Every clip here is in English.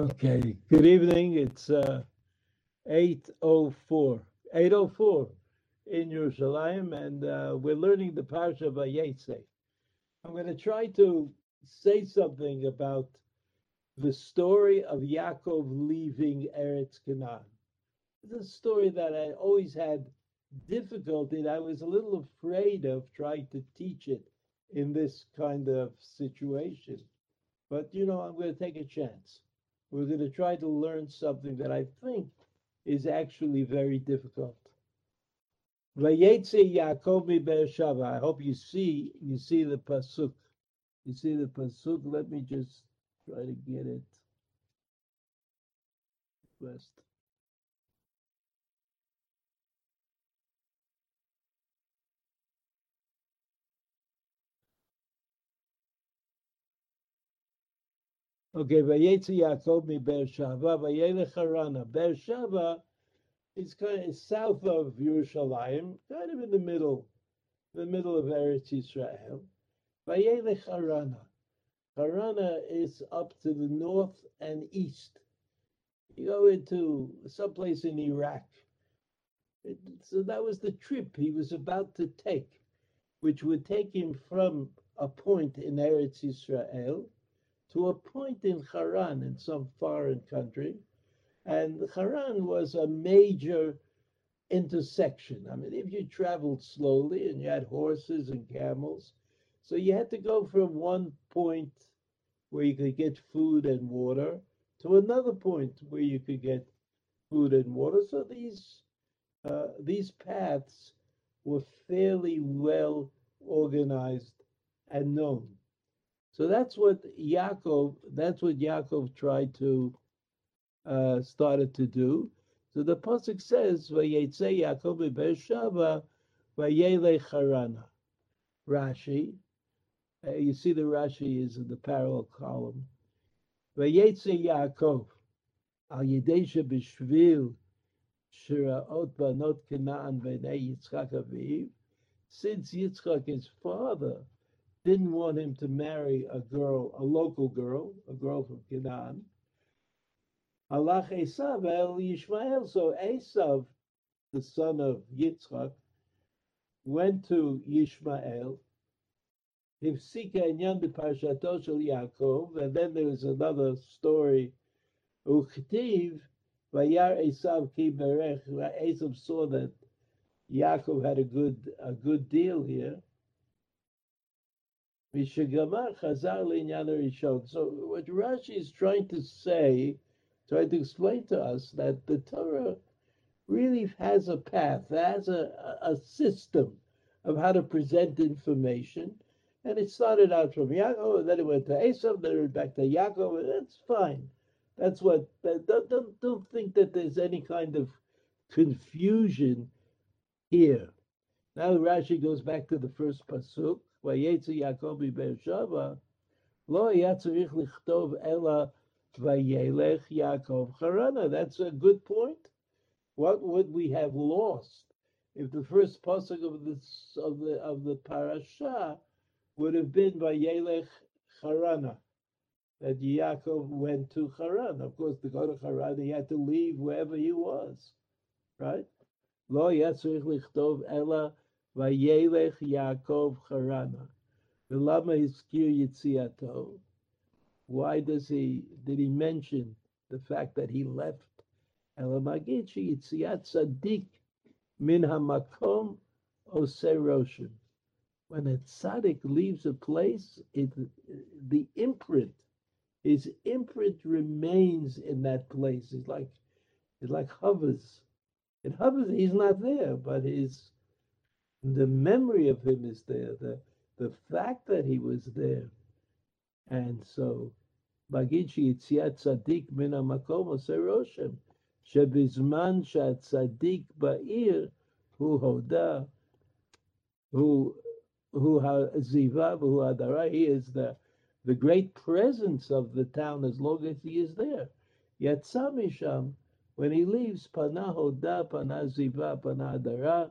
Okay, good evening. It's uh, 8.04, 8.04 in Jerusalem, and uh, we're learning the Parsha of Vayetze. I'm going to try to say something about the story of Yaakov leaving Eretz Canaan. It's a story that I always had difficulty, and I was a little afraid of trying to teach it in this kind of situation. But, you know, I'm going to take a chance. We're going to try to learn something that I think is actually very difficult. Mi. I hope you see you see the pasuk. You see the pasuk. Let me just try to get it. West. Okay, Vayetze Yaakov mi Beersheba, Vayelech Harana. Beersheba is kind of south of Yerushalayim, kind of in the middle, the middle of Eretz Yisrael. Vayelech Harana. Harana is up to the north and east. You go into someplace in Iraq. It, so that was the trip he was about to take, which would take him from a point in Eretz Yisrael to a point in Haran, in some foreign country. And Haran was a major intersection. I mean, if you traveled slowly and you had horses and camels, so you had to go from one point where you could get food and water to another point where you could get food and water. So these uh, these paths were fairly well organized and known. So that's what Yaakov, that's what Yaakov tried to, uh, started to do. So the Pasuk says, Vayetze Yaakov Beersheba, Vayele Harana. Rashi, uh, you see the Rashi is in the parallel column. Vayetze Yaakov, Al Yedesha Bishvil, Shiraot Banot Canaan B'nei Yitzchak Aviv, since Yitzchak, his father, didn't want him to marry a girl, a local girl, a girl from Canaan. Allah Esav el Yishmael. So Esav, the son of Yitzchak, went to Yishmael. Hifsika inyan b'parshato shel Yaakov, and then there was another story. Uchtiv vayar Esav ki berech. Esav saw that Yaakov had a good a good deal here. So what Rashi is trying to say, trying to explain to us that the Torah really has a path, has a, a system of how to present information. And it started out from Yaakov, and then it went to Esav, then it went back to Yaakov, that's fine. That's what, don't, don't, don't think that there's any kind of confusion here. Now Rashi goes back to the first pasuk, ויצא יעקב מבאר שבע, לא היה צריך לכתוב אלא וילך יעקב חרנה. That's a good point. What would we have lost if the first pasuk of this of the of the parasha would have been Vayelech Harana, that Yaakov went to Haran. Of course, to go to Haran, he had to leave wherever he was, right? Lo yatzrich lichtov ela Vayelech Yaakov Harana. V'lama hiskir yitziato. Why does he, did he mention the fact that he left? Elamagid yitziat tzaddik min hamakom oseroshim. When a tzaddik leaves a place, it, the imprint, his imprint remains in that place. It's like, it like hovers. It hovers. He's not there, but his the memory of him is there, the, the fact that he was there. And so, Bagichi Itziat Tzadik Min HaMakom roshem Shebizman Shat Tzadik Ba'ir, Hu Hoda, Hu who Zivav, who Adara, he is the, the great presence of the town as long as he is there. Yet Samisham, when he leaves, Panahoda, Panaziva, Panadara,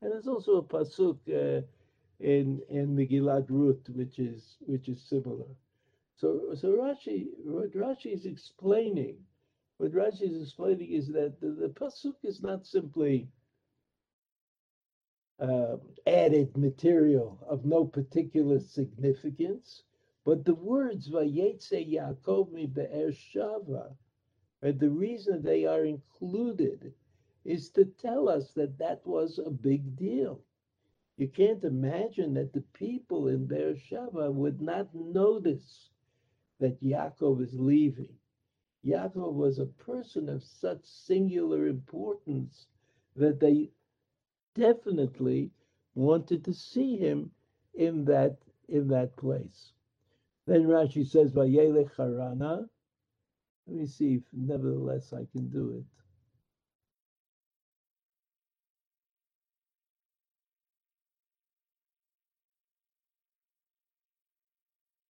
and there's also a pasuk uh, in in Megillat Ruth, which is which is similar. So, so Rashi, what Rashi is explaining, what Rashi is explaining is that the, the pasuk is not simply uh, added material of no particular significance, but the words "Vayetze Yaakov mi be'er shava," and the reason they are included is to tell us that that was a big deal. You can't imagine that the people in Beersheba would not notice that Yaakov is leaving. Yaakov was a person of such singular importance that they definitely wanted to see him in that in that place. Then Rashi says, "Vayelech harana." Let me see if, nevertheless, I can do it.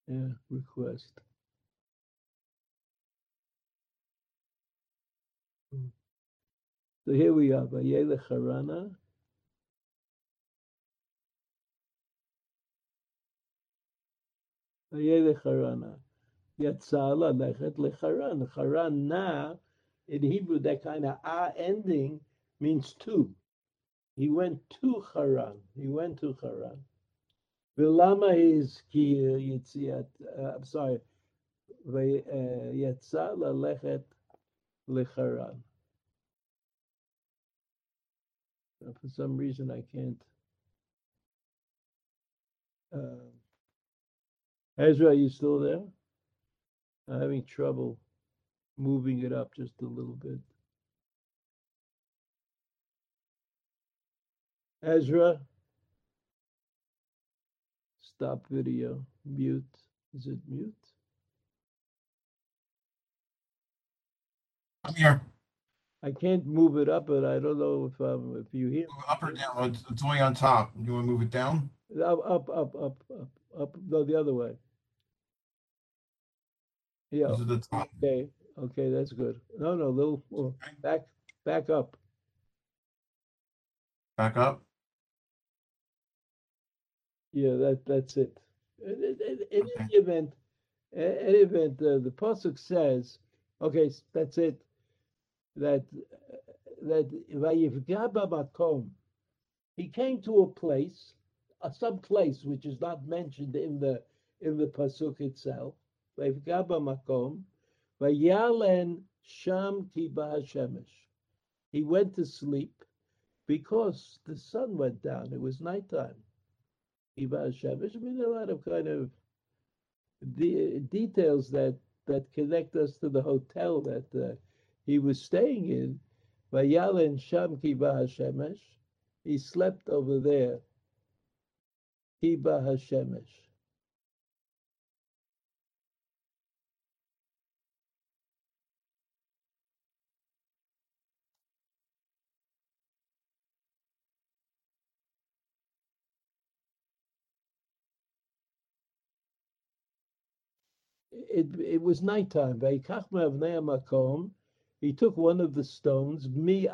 Yeah, request. So here we are, Vayelech harana. Vayelech harana. Yatzala lechet lecharan. Charan na, in Hebrew, that kind of ah ending means two. He went to Haran. He went to Haran. Ki yitziat. Uh, I'm sorry. For some reason, I can't. Uh, Ezra, are you still there? I'm having trouble moving it up just a little bit. Ezra, stop video, mute. Is it mute? I'm here. I can't move it up, but I don't know if um if you hear. Up or down? It's, it's only on top. You want to move it down? Up, up, up, up, up, up. No, the other way. Yeah. This is the top. Okay. Okay, that's good. No, no, little oh, back, back up. Back up. Yeah, that that's it. In, in, in Okay. any event, in any event, uh, the pasuk says, okay, that's it. That that vayivga b'makom, he came to a place, uh, some place which is not mentioned in the in the pasuk itself. Vayivga b'makom, vayalen sham ki shemesh. He went to sleep because the sun went down. It was nighttime. Shemesh. I mean, a lot of kind of de- details that that connect us to the hotel that uh, he was staying in. Vayalen Sham Kiba Hashemesh. He slept over there. Kiba Hashemesh. It it was nighttime. He took one of the stones, mi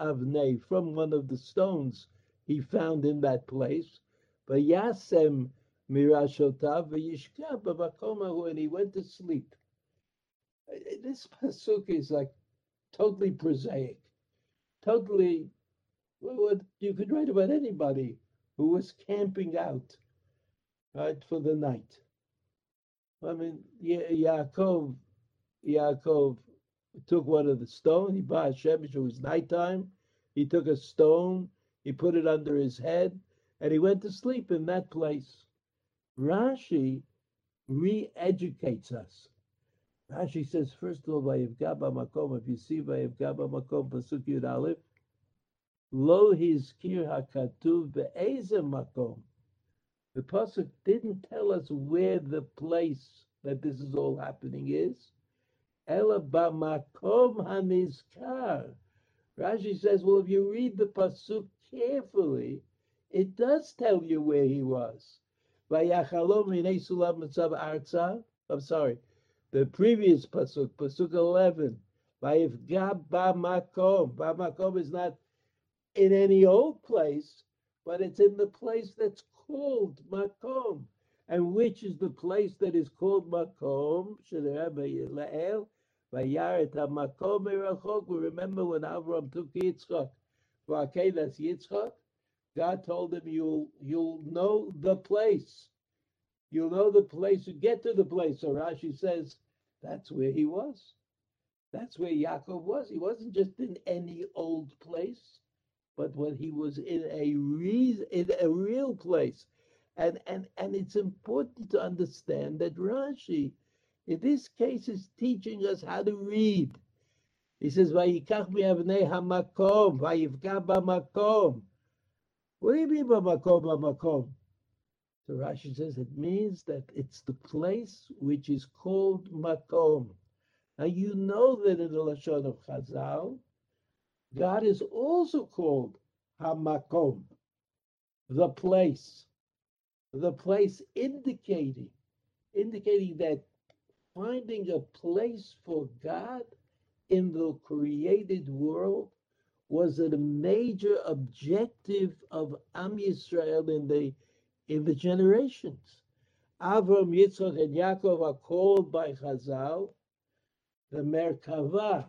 from one of the stones he found in that place. Vayasem mirashotav and he went to sleep. This pasuk is like totally prosaic, totally. You could write about anybody who was camping out, right, for the night. I mean, Ya- Yaakov, Yaakov took one of the stone. He bought Shemesh. It was nighttime. He took a stone. He put it under his head, and he went to sleep in that place. Rashi re-educates us. Rashi says, first of all, Vayivga makom. If you see Vayivga makom, pasuk Yud Aleph, lo hizkir hakatuv be'ezem makom. The pasuk didn't tell us where the place that this is all happening is. Ela b'makom hanizkar. Rashi says, well, if you read the pasuk carefully, it does tell you where he was. I'm sorry, the previous pasuk, pasuk 11. Vayivga b'makom. B'makom is not in any old place, but it's in the place that's called Makom. And which is the place that is called Makom? Remember when Avram took Yitzchak Yitzchak, God told him, "You'll you'll know the place. You'll know the place. You get to the place." So Rashi says, "That's where he was. That's where Yaakov was. He wasn't just in any old place, but when he was in a in a real place." And and and it's important to understand that Rashi, in this case, is teaching us how to read. He says, "Vayikach mi'avnei hamakom, vayivka b'makom." What do you mean by makom b'makom? So Rashi says it means that it's the place which is called makom. Now you know that in the lashon of Chazal, God is also called hamakom, the place, the place indicating, indicating that finding a place for God in the created world was a major objective of Am Yisrael in the in the generations. Avram, Yitzchak, and Yaakov are called by Chazal the Merkava.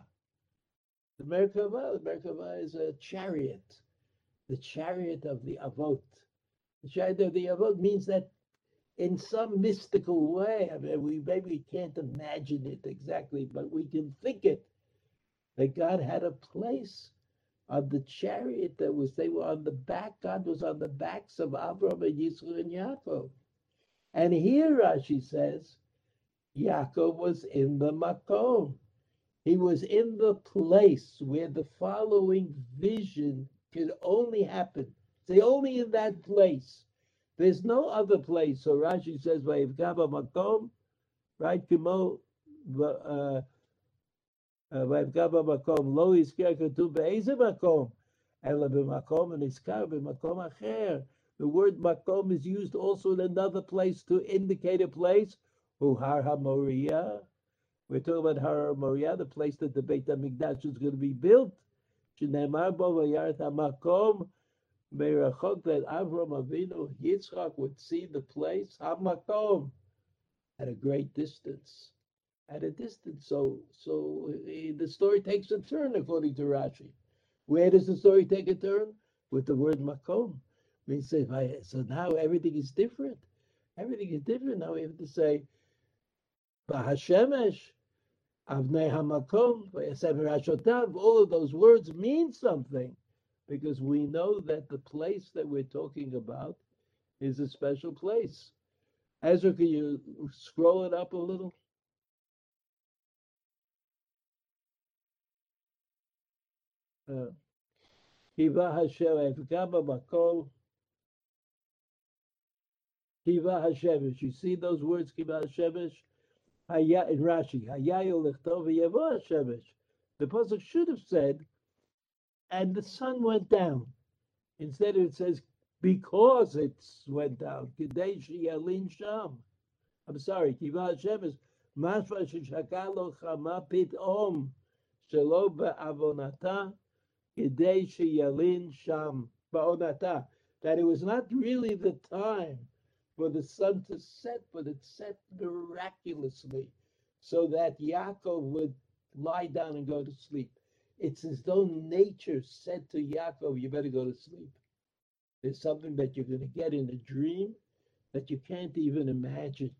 The Merkava, the Merkava is a chariot, the chariot of the Avot. The chariot of the Avot means that in some mystical way, I mean, we maybe can't imagine it exactly, but we can think it, that God had a place on the chariot that was, they were on the back, God was on the backs of Avram and Yisrael and Yaakov. And here Rashi says, Yaakov was in the Makom. He was in the place where the following vision could only happen. Say only in that place. There's no other place. So Rashi says, "Vayivgaba makom," right? Kimo, uh, Vayivgaba makom lo iskar katu be'eze makom, ela b'makom and iskar b'makom acher. The word makom is used also in another place to indicate a place. Uhar HaMoriah. We're talking about Har HaMoriah, the place that the Beit HaMikdash is going to be built. Shneimar bo v'yaret HaMakom Merachok that Avram Avinu, Yitzchak would see the place, Hamakom, at a great distance. At a distance. So so eh, the story takes a turn according to Rashi. Where does the story take a turn? With the word Makom. We say, so now everything is different. Everything is different. Now we have to say, Bahashemesh, Avnei Hamakom, Rashotav, all of those words mean something because we know that the place that we're talking about is a special place. Ezra, can you scroll it up a little? Uh, Kiva Hashem, Hashemesh. You see those words, Kiva Hashemesh? In Rashi. Hayayo Lechtov Yavo Hashemesh. The pasuk should have said, and the sun went down. Instead, it says, because it went down. Kadeshi Yalin Sham. I'm sorry, Kiva Hashem is Mashva Shishakalo Chama Pit Om Shelo Be'avonata Kadeshi Yalin Sham Ba'onata. That it was not really the time for the sun to set, but it set miraculously so that Yaakov would lie down and go to sleep. It's as though nature said to Yaakov, you better go to sleep. There's something that you're going to get in a dream that you can't even imagine.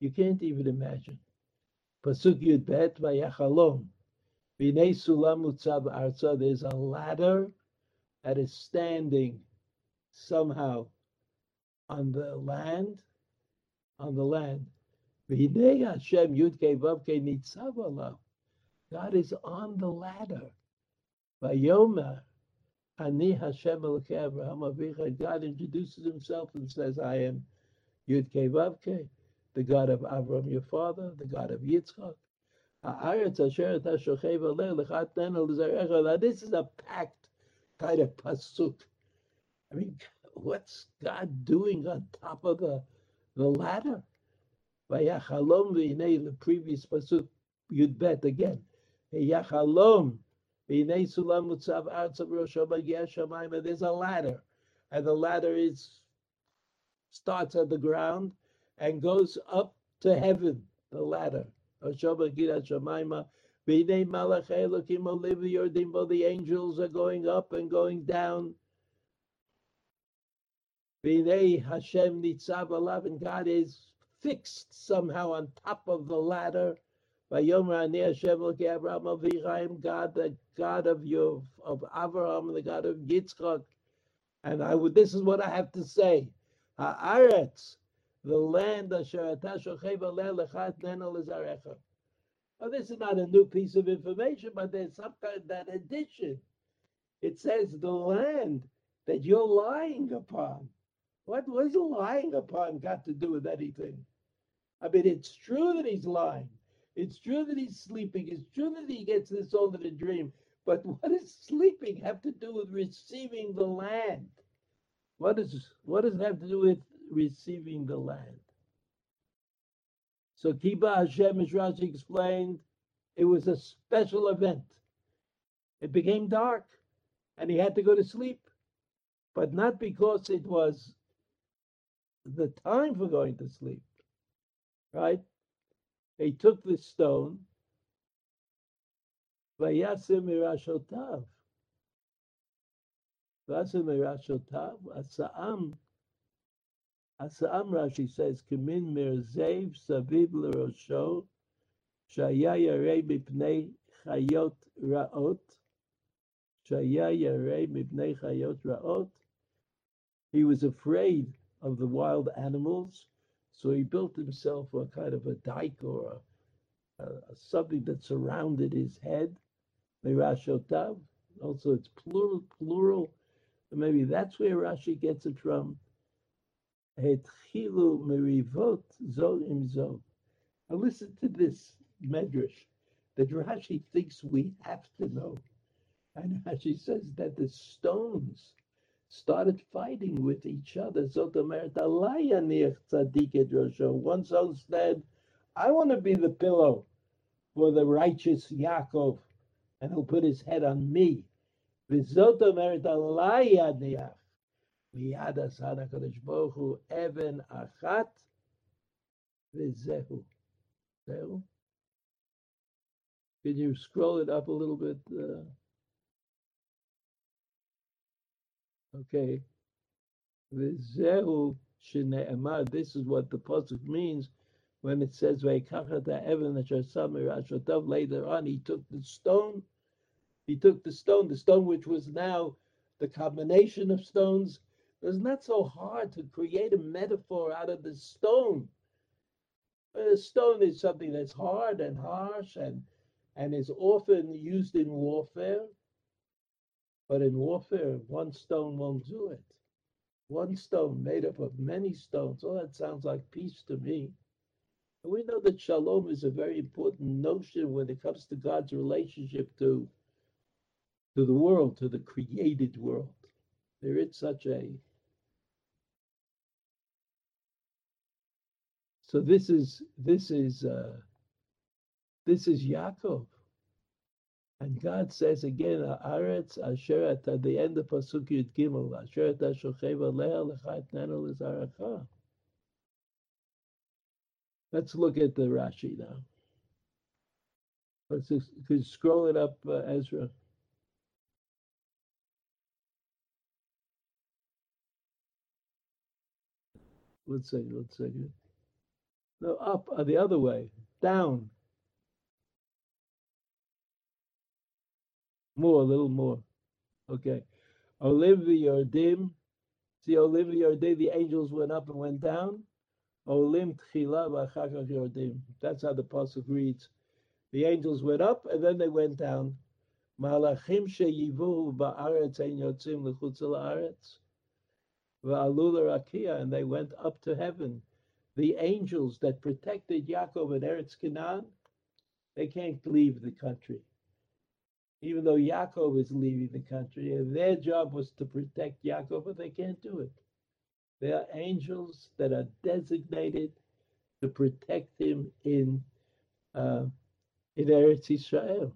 You can't even imagine. Pasuk Yud Bet Vayachalom. B'nei Sulam Utzav Arza. There's a ladder that is standing somehow on the land, on the land. God is on the ladder. Vayoma, Ani Hashem Abraham Avicha. God introduces himself and says, I am Yud the God of Abraham, your father, the God of Yitzchak. This is a packed kind of pasuk. I mean, what's God doing on top of the, the ladder? The previous pasuk, Yud Bet again. Yachalom. There's a ladder, and the ladder is starts at the ground, and goes up to heaven, the ladder. The angels are going up and going down. Hashem nitzav alav, and God is fixed somehow on top of the ladder. Vayomer ani Hashem Abraham Avichaim, God, the God of your of Abraham, the God of Yitzchak. And I would. This is what I have to say. Haaretz, the land asher nena Now, this is not a new piece of information, but there's some kind of that addition. It says the land that you're lying upon. What was lying upon got to do with anything? I mean, it's true that he's lying. It's true that he's sleeping. It's true that he gets this in a dream. But what does sleeping have to do with receiving the land? What does what does it have to do with receiving the land? So Kiba Hashem, as Rashi explained, it was a special event. It became dark, and he had to go to sleep, but not because it was the time for going to sleep, right? He took the stone, Vayasim Mirashotav. Vayasim Mirashotav, Asa'am. Asa'am Rashi says, Kamin Mirzev Saviv L'Rosho, Shaya Yarei Mipnei Chayot Ra'ot, Shaya Yarei Mipnei Chayot Ra'ot. He was afraid of the wild animals, so he built himself a kind of a dike or a, a, a something that surrounded his head. Merashotav. Also, it's plural, plural. Maybe that's where Rashi gets it from. Hetchilu merivot zo im zo. Now listen to this medrash that Rashi thinks we have to know. And Rashi says that the stones started fighting with each other. One soul said, I want to be the pillow for the righteous Yaakov, and he'll put his head on me. Even achat v'zehu. Can you scroll it up a little bit? Uh, Okay. V'zehu shene'emar. This is what the pasuk means when it says "Vayikachat ha'evan asher sam Later on, he took the stone. He took the stone, the stone which was now the combination of stones. It was not so hard to create a metaphor out of the stone. A stone is something that's hard and harsh and and is often used in warfare. But in warfare, one stone won't do it. One stone made up of many stones. Oh, that sounds like peace to me. And we know that shalom is a very important notion when it comes to God's relationship to, to the world, to the created world. There is such a so this is this is uh, this is Yaakov. And God says again, Aretz Asher at the end of Pasuk Yud Gimel, Asher et Shochev Aleha Lecha Etnanu Lizaracha. Let's look at the Rashi now. Let's just, scroll it up, uh, Ezra. Let's see, let's see. No, up, uh, the other way, down. More, a little more. Okay. Olivia Yardim. See, Olivia Yardim, the angels went up and went down. Olim Tchila V'achakach Yardim. That's how the pasuk reads. The angels went up and then they went down. Malachim sheyivu ba'aretz ein yotzim l'chutz la'aretz. Va'alu rakia, and they went up to heaven. The angels that protected Yaakov and Eretz Canaan, they can't leave the country even though Yaakov is leaving the country, and their job was to protect Yaakov, but they can't do it. They are angels that are designated to protect him in uh, in Eretz Israel.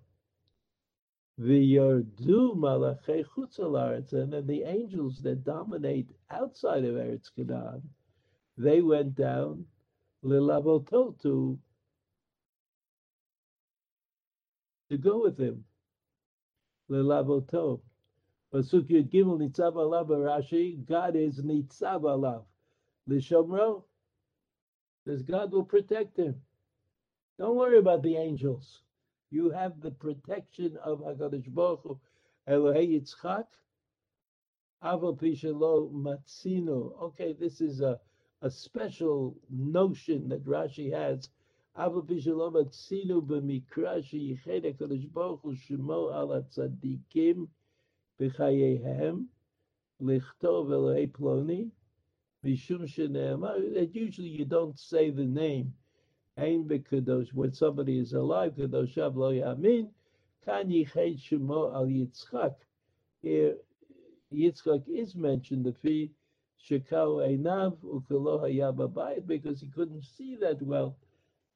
The Yardu Malachei Chutzalaretz, and then the angels that dominate outside of Eretz Canaan, they went down. lelavoto to to go with him. Lelavoto. Pasuk Yud Gimel Nitzav Alav Rashi. God is Nitzav Alav. Lishomro. Says God will protect him. Don't worry about the angels. You have the protection of Hakadosh Baruch Hu, Elohei Yitzchak. Aval Pishalo Matzino. Okay, this is a a special notion that Rashi has. Aval Pishalo Matzino b'mikra sheyiched Hakadosh Baruch Hu shemo al tzadikim b'chayehem lichtov Elohei Ploni mishum shene'emar. That usually you don't say the name. Ein b'kadosh when somebody is alive. Kadoshav lo yamin. Kan yiched shemo al Yitzchak. Here Yitzchak is mentioned, the fee Shekau Einav Ukalo Hayababayit, because he couldn't see that well.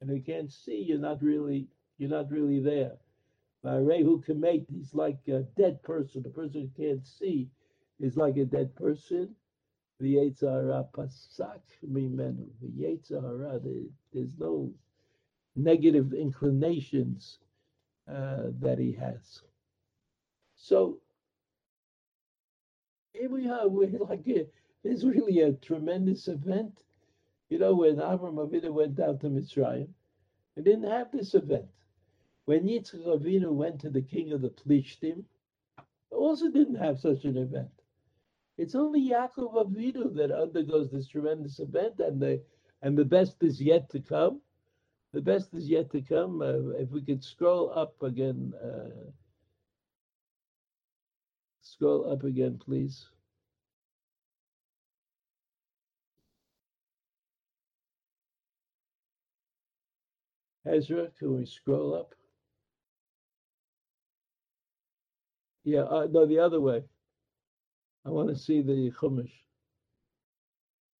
And you can't see, you're not really you're not really there. Rehu Kamet, he's like a dead person. The person who can't see is like a dead person. The Yetzara Pasak Mimenu. The Yetzara, there's no negative inclinations uh, that he has. So here we are. We're like a, it's really a tremendous event. You know, when Avram Avinu went down to Mitzrayim, we didn't have this event. When Yitzchak Avinu went to the king of the Plishtim, also didn't have such an event. It's only Yaakov Avinu that undergoes this tremendous event, and the and the best is yet to come. The best is yet to come. Uh, if we could scroll up again. Uh, Scroll up again, please. Ezra, can we scroll up? Yeah, uh, no, the other way. I want to see the Chumash.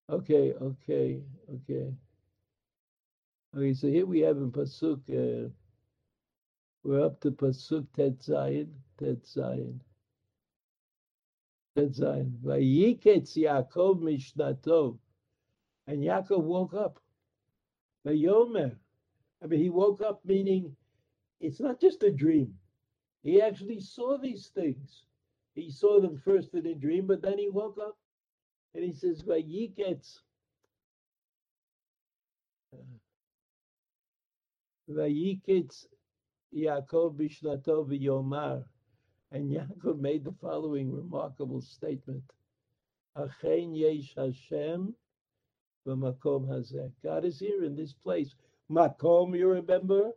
Okay, okay, okay. Okay, so here we have in Pasuk, uh, we're up to Pasuk Tet Zayin, Tet Zayin. Zayin. Vayiketz Yaakov Mishnatov. And Yaakov woke up. Vayomer. I mean, he woke up meaning it's not just a dream. He actually saw these things. He saw them first in a dream, but then he woke up and he says, Vayiketz. Vayiketz Yaakov Bishnatov Yomar. And Yaakov made the following remarkable statement. Achen yesh Hashem. God is here in this place. Makom, you remember,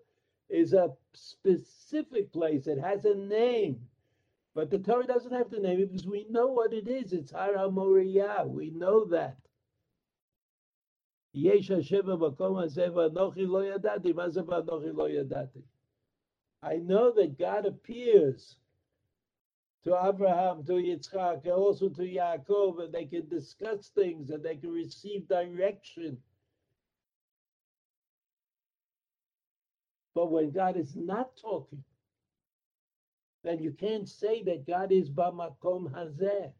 is a specific place. It has a name. But the Torah doesn't have to name it because we know what it is. It's Har HaMoriyah. We know that. Yesh Hashem v'makom hazeh v'anochi lo yadati. Ma v'anochi lo yadati? I know that God appears to Abraham, to Yitzchak, and also to Yaakov, and they can discuss things and they can receive direction. But when God is not talking, then you can't say that God is Bamakom Hazeh.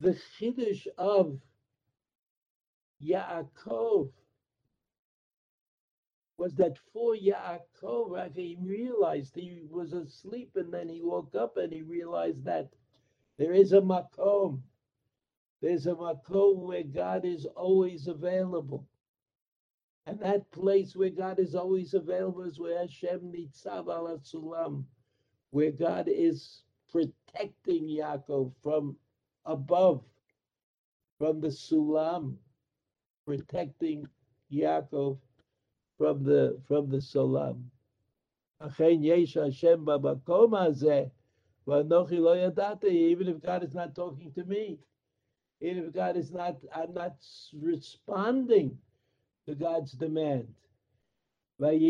The Chiddush of Yaakov was that for Yaakov, he realized he was asleep and then he woke up and he realized that there is a makom. There's a makom where God is always available. And that place where God is always available is where Hashem nitzav al sulam, where God is protecting Yaakov from above, from the sulam, protecting Yaakov from the from the sulam. Even if God is not talking to me, even if God is not, I'm not responding to God's demand. And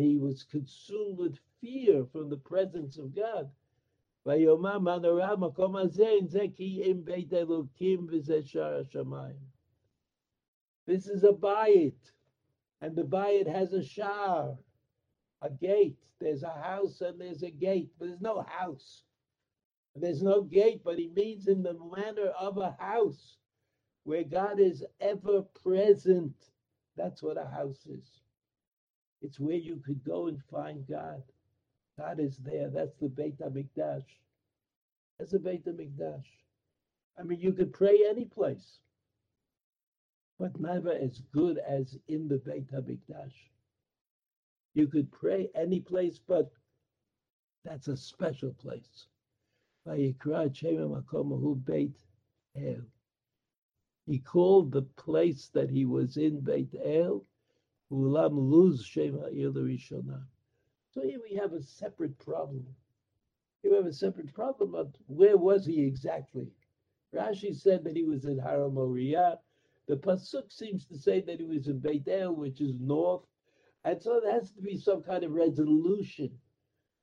he was consumed with fear from the presence of God. This is a bayit, and the bayit has a shar, a gate. There's a house and there's a gate, but there's no house. There's no gate, but he means in the manner of a house. Where God is ever present. That's what a house is. It's where you could go and find God. God is there. That's the Beit HaMikdash. That's the Beit HaMikdash. I mean, you could pray any place, but never as good as in the Beit HaMikdash. You could pray any place, but that's a special place. Vayikra Beit. He called the place that he was in Beit El, Ulam Luz Shema Rishona. So here we have a separate problem. Here we have a separate problem of where was he exactly? Rashi said that he was in Har Moriah. The Pasuk seems to say that he was in Beit El, which is north. And so there has to be some kind of resolution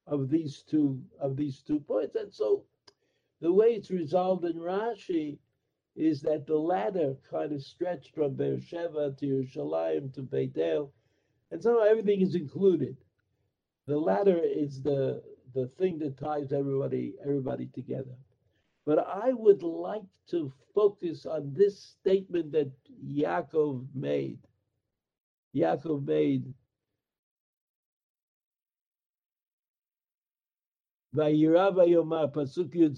of these two of these two points. And so the way it's resolved in Rashi is that the ladder kind of stretched from Beersheba to Yerushalayim to Beit El, and so everything is included. The ladder is the the thing that ties everybody everybody together. But I would like to focus on this statement that Yaakov made. Yaakov made Vayira vayomar, pasuk yud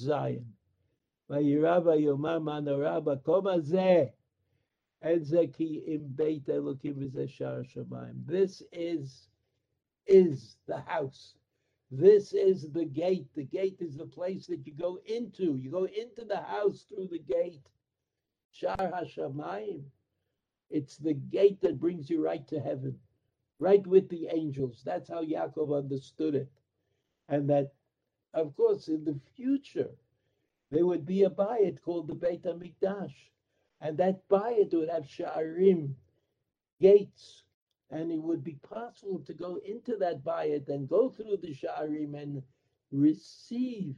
im beit elokim v'zeh shamayim. This is, is the house. This is the gate. The gate is the place that you go into. You go into the house through the gate. Shar. It's the gate that brings you right to heaven, right with the angels. That's how Yaakov understood it. And that of course, in the future, there would be a bayit called the Beit HaMikdash. And that bayit would have sha'arim, gates, and it would be possible to go into that bayit and go through the sha'arim and receive,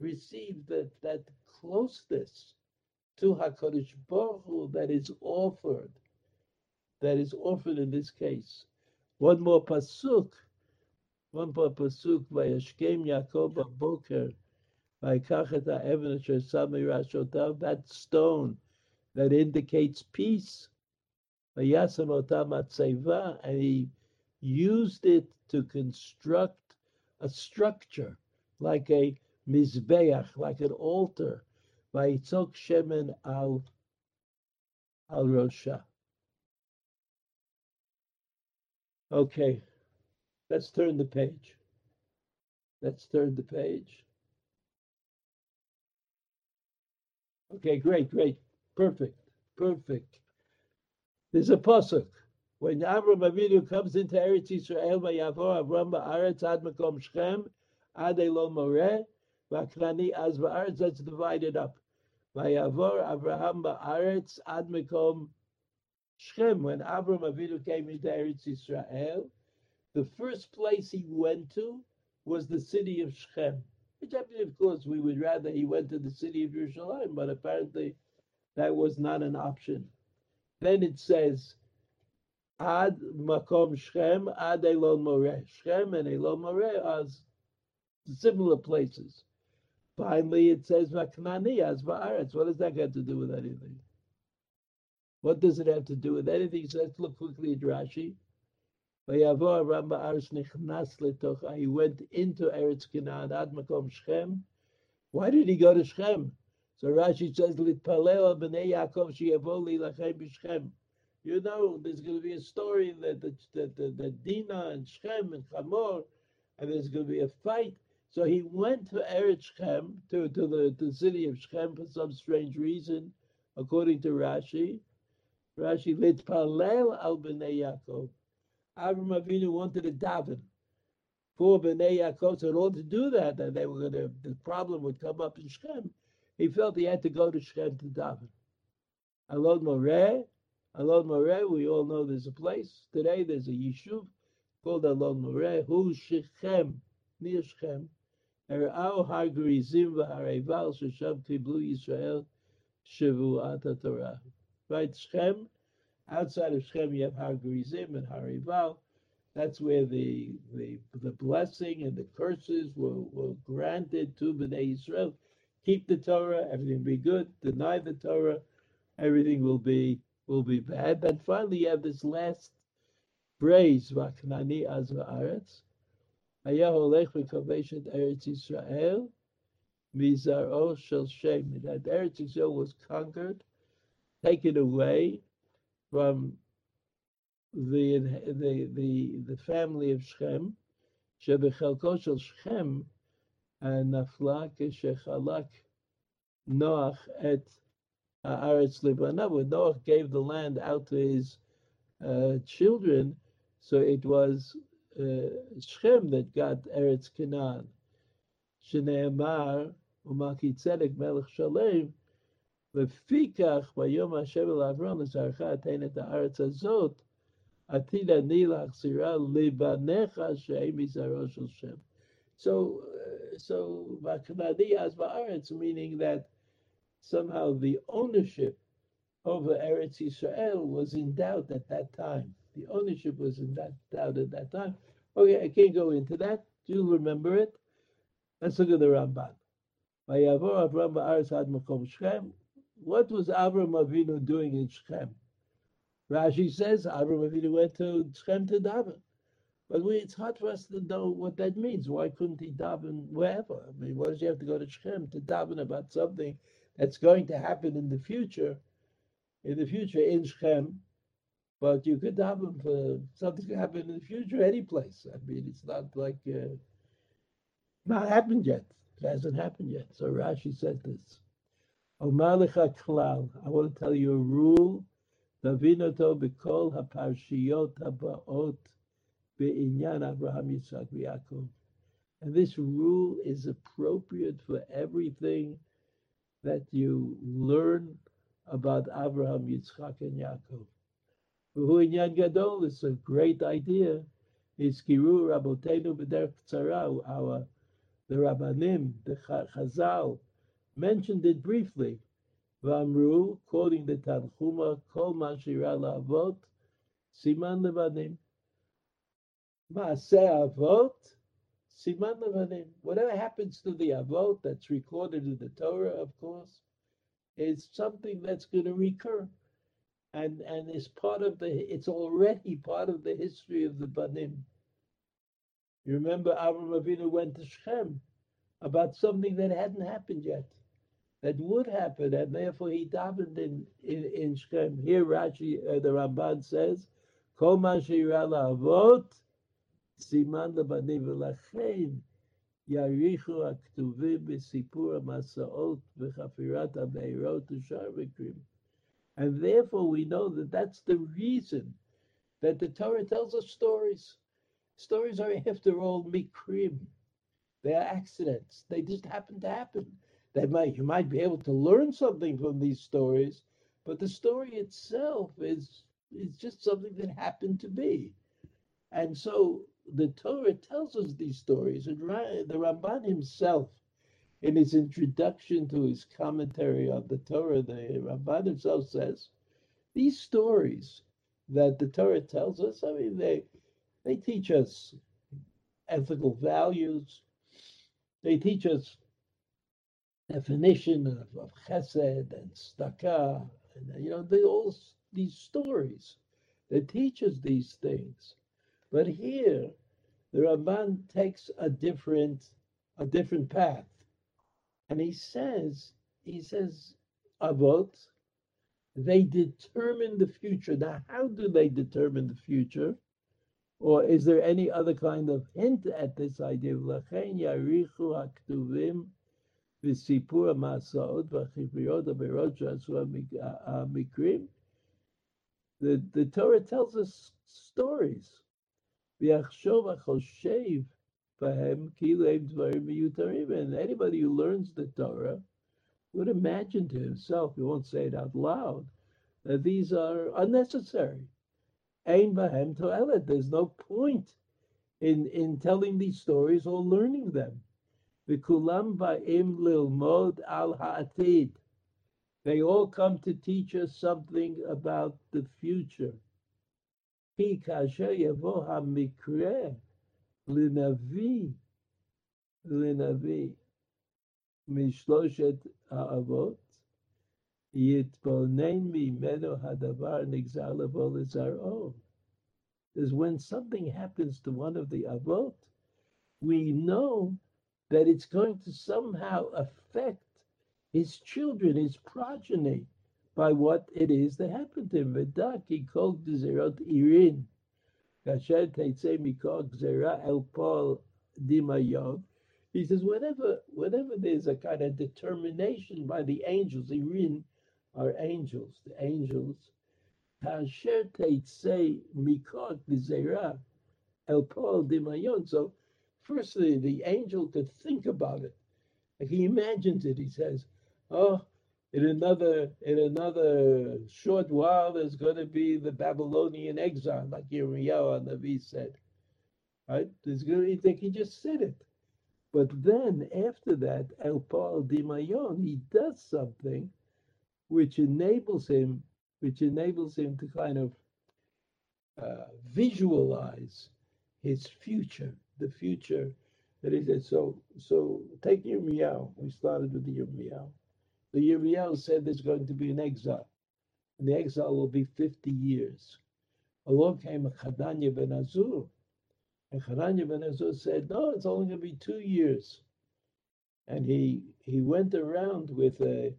receive that, that closeness to HaKadosh Baruch Hu that is offered, that is offered in this case. One more pasuk one more pasuk, Vayashkem Yaakov Boker, that stone that indicates peace. And he used it to construct a structure like a mizbeach, like an altar. Vayitzok shemen al al rosha. Okay. Let's turn the page. Let's turn the page. Okay, great, great. Perfect, perfect. There's a pasuk. When Avram Avinu comes into Eretz Yisrael, Vayavor Avram Ba'aretz Ad Makom Shechem, Ad Elon Moreh, Vakrani Az Ba'aretz, that's divided up. Vayavor Avraham Ba'aretz Ad Makom Shechem. When Avram Avinu came into Eretz Yisrael, the first place he went to was the city of Shechem, which of course, we would rather he went to the city of Jerusalem, but apparently that was not an option. Then it says, Ad Makom Shechem, Ad Elon Moreh. Shechem and Elon Moreh are similar places. Finally, it says Vaknani as Va'aretz. What does that got to do with anything? What does it have to do with anything? So let's look quickly at Rashi. He went into Eretz Ad Makom Shechem. Why did he go to Shechem? So Rashi says, Litpalel b'nei Yaakov sheyavo lachem b'Shechem. You know, there's going to be a story that that, that, that, that Dina and Shechem and Chamor, and there's going to be a fight. So he went to Eretz Shechem, to, to, the, to the city of Shechem for some strange reason, according to Rashi. Rashi, Litpalel al b'nei Yaakov. Avram Avinu wanted to daven for Bnei Yaakov. So in order to do that, that they were going to, the problem would come up in Shechem. He felt he had to go to Shechem to daven. Alon Moreh, Alon Moreh, we all know there's a place. Today there's a yishuv called Alon Moreh, who Shechem, near Shechem. Er'au har gerizim v'hareval shesham kiblu Yisrael shavuat Torah. Right, Shechem Outside of Shechem, you have Har Gerizim and Harival. That's where the, the the blessing and the curses were, were granted to Bnei Israel. Keep the Torah, everything be good. Deny the Torah, everything will be will be bad. Then finally you have this last phrase, Vaknani az va'aretz. היה הולך וכובש את ארץ ישראל מזרעו של שם. That Eretz Israel was conquered, taken away from the, the, the, the family of Shem, שבחלקו של שכם נפלה כשחלק נוח את הארץ לבניו. When Noach gave the land out to his uh, children, so it was uh, Shem that got Eretz Canaan. שנאמר, ומלכי צדק מלך שלם, לפיכך ביום השם אל אברהם לזרעך אתן את הארץ הזאת, עתיד אני להחזירה לבניך שהם מזרעו של שם. So, uh, so Vaknadi as Ba'aretz, meaning that somehow the ownership over Eretz Israel was in doubt at that time. The ownership was in that doubt at that time. Okay, I can't go into that. Do you remember it? Let's look at the Ramban. What was Avram Avinu doing in Shechem? Rashi says Avram Avinu went to Shechem to daven. But we, it's hard for us to know what that means. Why couldn't he daven wherever? I mean, why does he have to go to Shechem to daven about something that's going to happen in the future? In the future in Shechem, but you could daven for something to happen in the future any place. I mean, it's not like uh, not happened yet. It hasn't happened yet. So Rashi said this. Klal. I want to tell you a rule. Davinoto b'kol haparshiyot habaot be'inyan Abraham Yitzchak v'Yaakov. And this rule is appropriate for everything that you learn about Abraham, Yitzchak, and Yaakov. Inyan Gadol is a great idea. Is Kiru Rabotenu B'derech Tzara, our the Rabbanim, the Chazal, mentioned it briefly. Vamru, quoting the Tanchuma, Kol Mashira Avot, Siman Levanim. Maaseh Avot, Siman Levanim. Whatever happens to the Avot that's recorded in the Torah, of course, is something that's going to recur. And, and is part of the, it's already part of the history of the Banim. You remember Avram Avinu went to Shechem about something that hadn't happened yet, that would happen, and therefore he davened in, in, in Shechem. Here Rashi, uh, the Ramban says, Kol mashira avot siman lebanim v'lachein yarichu aktuvim b'sipur ha'masaot v'chafirat ha'meirot u'shar. And therefore we know that that's the reason that the Torah tells us stories. Stories are, after all, mikrim. They are accidents. They just happen to happen. They might you might be able to learn something from these stories, but the story itself is is just something that happened to be. And so the Torah tells us these stories, and the Ramban himself, in his introduction to his commentary on the Torah, the Ramban himself says, these stories that the Torah tells us, I mean, they they teach us ethical values. They teach us definition of, of chesed and staka, and you know, they all these stories that teach us these things. But here, the Ramban takes a different a different path, and he says he says Avot, they determine the future. Now, how do they determine the future? Or is there any other kind of hint at this idea? L'chein yarichu haktuvim v'chifriyot ha'berot she'asu ha'mikrim. The, the Torah tells us stories. V'yachshov ha'choshev b'hem kileim dvarim miyutarim. And anybody who learns the Torah would imagine to himself, he won't say it out loud, that these are unnecessary. Ein bahem to'elet. There's no point in, in telling these stories or learning them. V'kulam ba'im lilmod al ha'atid. They all come to teach us something about the future. Ki kasher yavo ha'mikre linavi linavi mishloshet ha'avot yitbonen mimeno hadavar nigzal levo Is when something happens to one of the avot, we know that it's going to somehow affect his children, his progeny, by what it is that happened to him. V'daki kol gzerot irin, kasher mikol gzera el pol dimayov. He says, whenever, whenever there's a kind of determination by the angels, irin are angels, the angels, kasher teitzei mikol gzera el pol dimayon. So, firstly, the angel could think about it. He imagines it. He says, "Oh, in another in another short while, there's going to be the Babylonian exile, like Yirmiyahu and Navi said. Right? There's going to be, think he just said it. But then after that, El Paul Dimayon, he does something which enables him, which enables him to kind of uh, visualize his future, the future that he said. So, so take Yirmiyahu. We started with the Yirmiyahu. The Yirmiyahu said there's going to be an exile, and the exile will be 50 years. Along came Chananya ben Azur, and Chananya ben Azur said, no, it's only going to be two years. And he he went around with a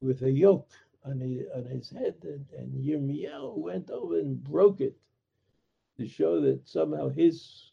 with a yoke on his, on his head, and, and Yirmiyahu went over and broke it to show that somehow his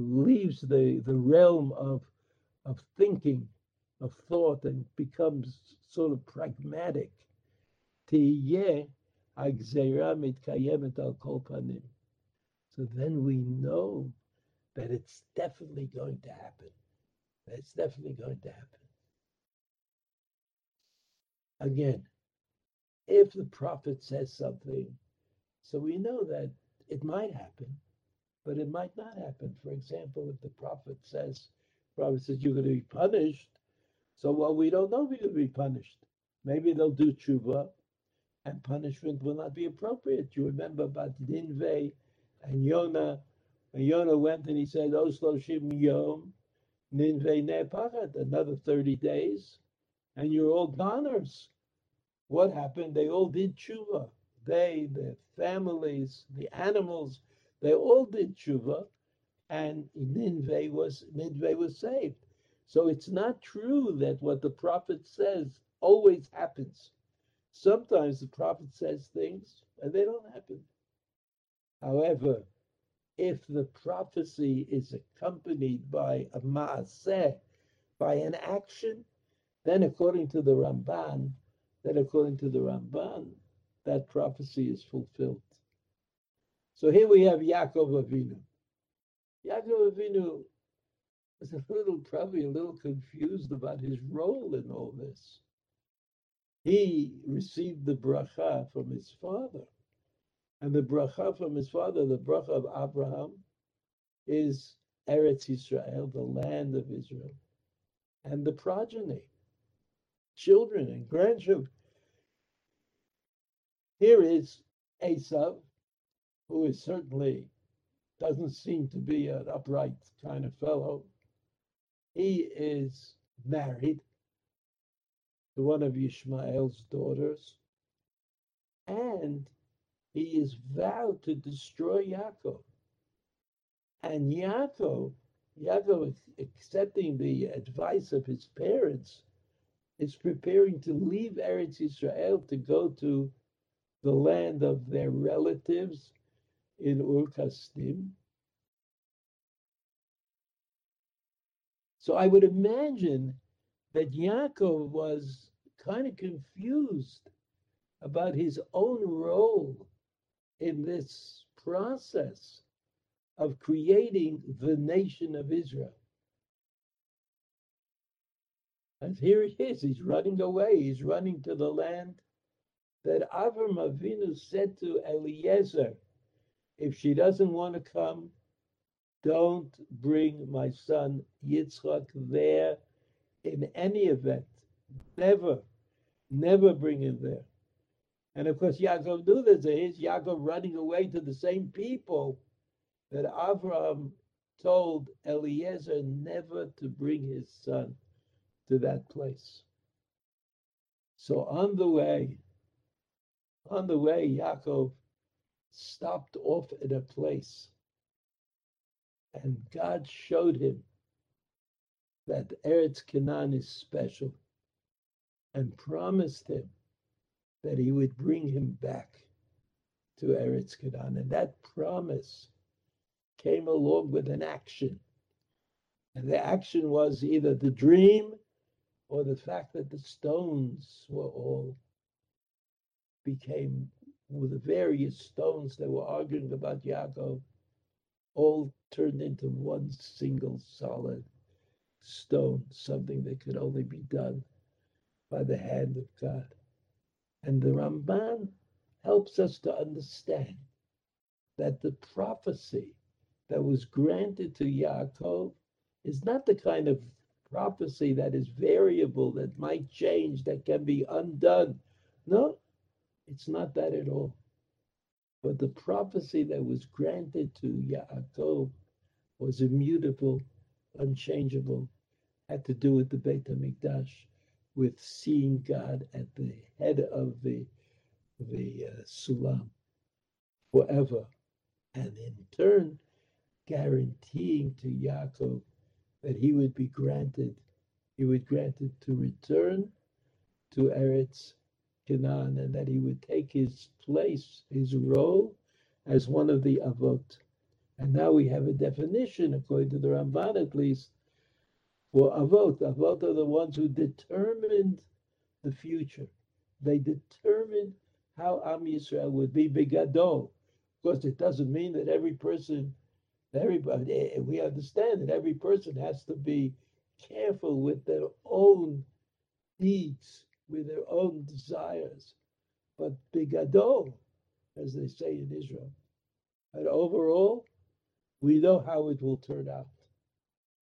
leaves the, the realm of, of thinking of thought and becomes sort of pragmatic. So then we know that it's definitely going to happen. It's definitely going to happen. Again, if the prophet says something, so we know that it might happen, but it might not happen. For example, if the prophet says, prophet says you're going to be punished, so, well, we don't know if you're going to be punished. Maybe they'll do tshuva and punishment will not be appropriate. You remember about Ninveh and Yonah. And Yonah went and he said, oh, Osloshim Yom, Ninveh Nepachat, another 30 days, and you're all goners. What happened? They all did tshuva. They, their families, the animals, they all did tshuva, and Ninveh was Ninveh was saved. So it's not true that what the prophet says always happens. Sometimes the prophet says things and they don't happen. However, if the prophecy is accompanied by a maaseh, by an action, then according to the Ramban, then according to the Ramban, that prophecy is fulfilled. So here we have Yaakov Avinu. Yaakov Avinu was a little, probably a little confused about his role in all this. He received the bracha from his father. And the bracha from his father, the bracha of Abraham, is Eretz Israel, the land of Israel, and the progeny, children and grandchildren. Here is Esav, who is certainly doesn't seem to be an upright kind of fellow. He is married to one of Ishmael's daughters, and he is vowed to destroy Yaakov. And Yaakov, Yaakov accepting the advice of his parents, is preparing to leave Eretz Israel to go to the land of their relatives in Ur Kasdim. So I would imagine that Yaakov was kind of confused about his own role in this process of creating the nation of Israel. And here he is, he's running away, he's running to the land that Avram Avinu said to Eliezer, if she doesn't want to come, don't bring my son Yitzchak there in any event. Never, never bring him there. And of course, Yaakov knew this. Here's Yaakov running away to the same people that Avram told Eliezer never to bring his son to that place. So on the way, on the way, Yaakov stopped off at a place and God showed him that Eretz Canaan is special and promised him that he would bring him back to Eretz Canaan. And that promise came along with an action. And the action was either the dream or the fact that the stones were all became with the various stones that were arguing about Yaakov, all turned into one single solid stone, something that could only be done by the hand of God. And the Ramban helps us to understand that the prophecy that was granted to Yaakov is not the kind of prophecy that is variable, that might change, that can be undone. No, it's not that at all. But the prophecy that was granted to Yaakov was immutable, unchangeable, had to do with the Beit HaMikdash, with seeing God at the head of the, the uh, Sulam forever. And in turn, guaranteeing to Yaakov that he would be granted, he would granted to return to Eretz And that he would take his place, his role as one of the Avot. And now we have a definition, according to the Ramban at least, for Avot. Avot are the ones who determined the future. They determined how Am Yisrael would be Bigadol. Of course, it doesn't mean that every person everybody, eh, we understand that every person has to be careful with their own needs, with their own desires. But bigadol, as they say in Israel, but overall, we know how it will turn out.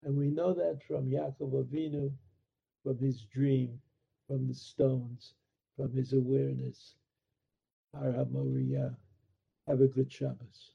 And we know that from Yaakov Avinu, from his dream, from the stones, from his awareness. Har. Have a good Shabbos.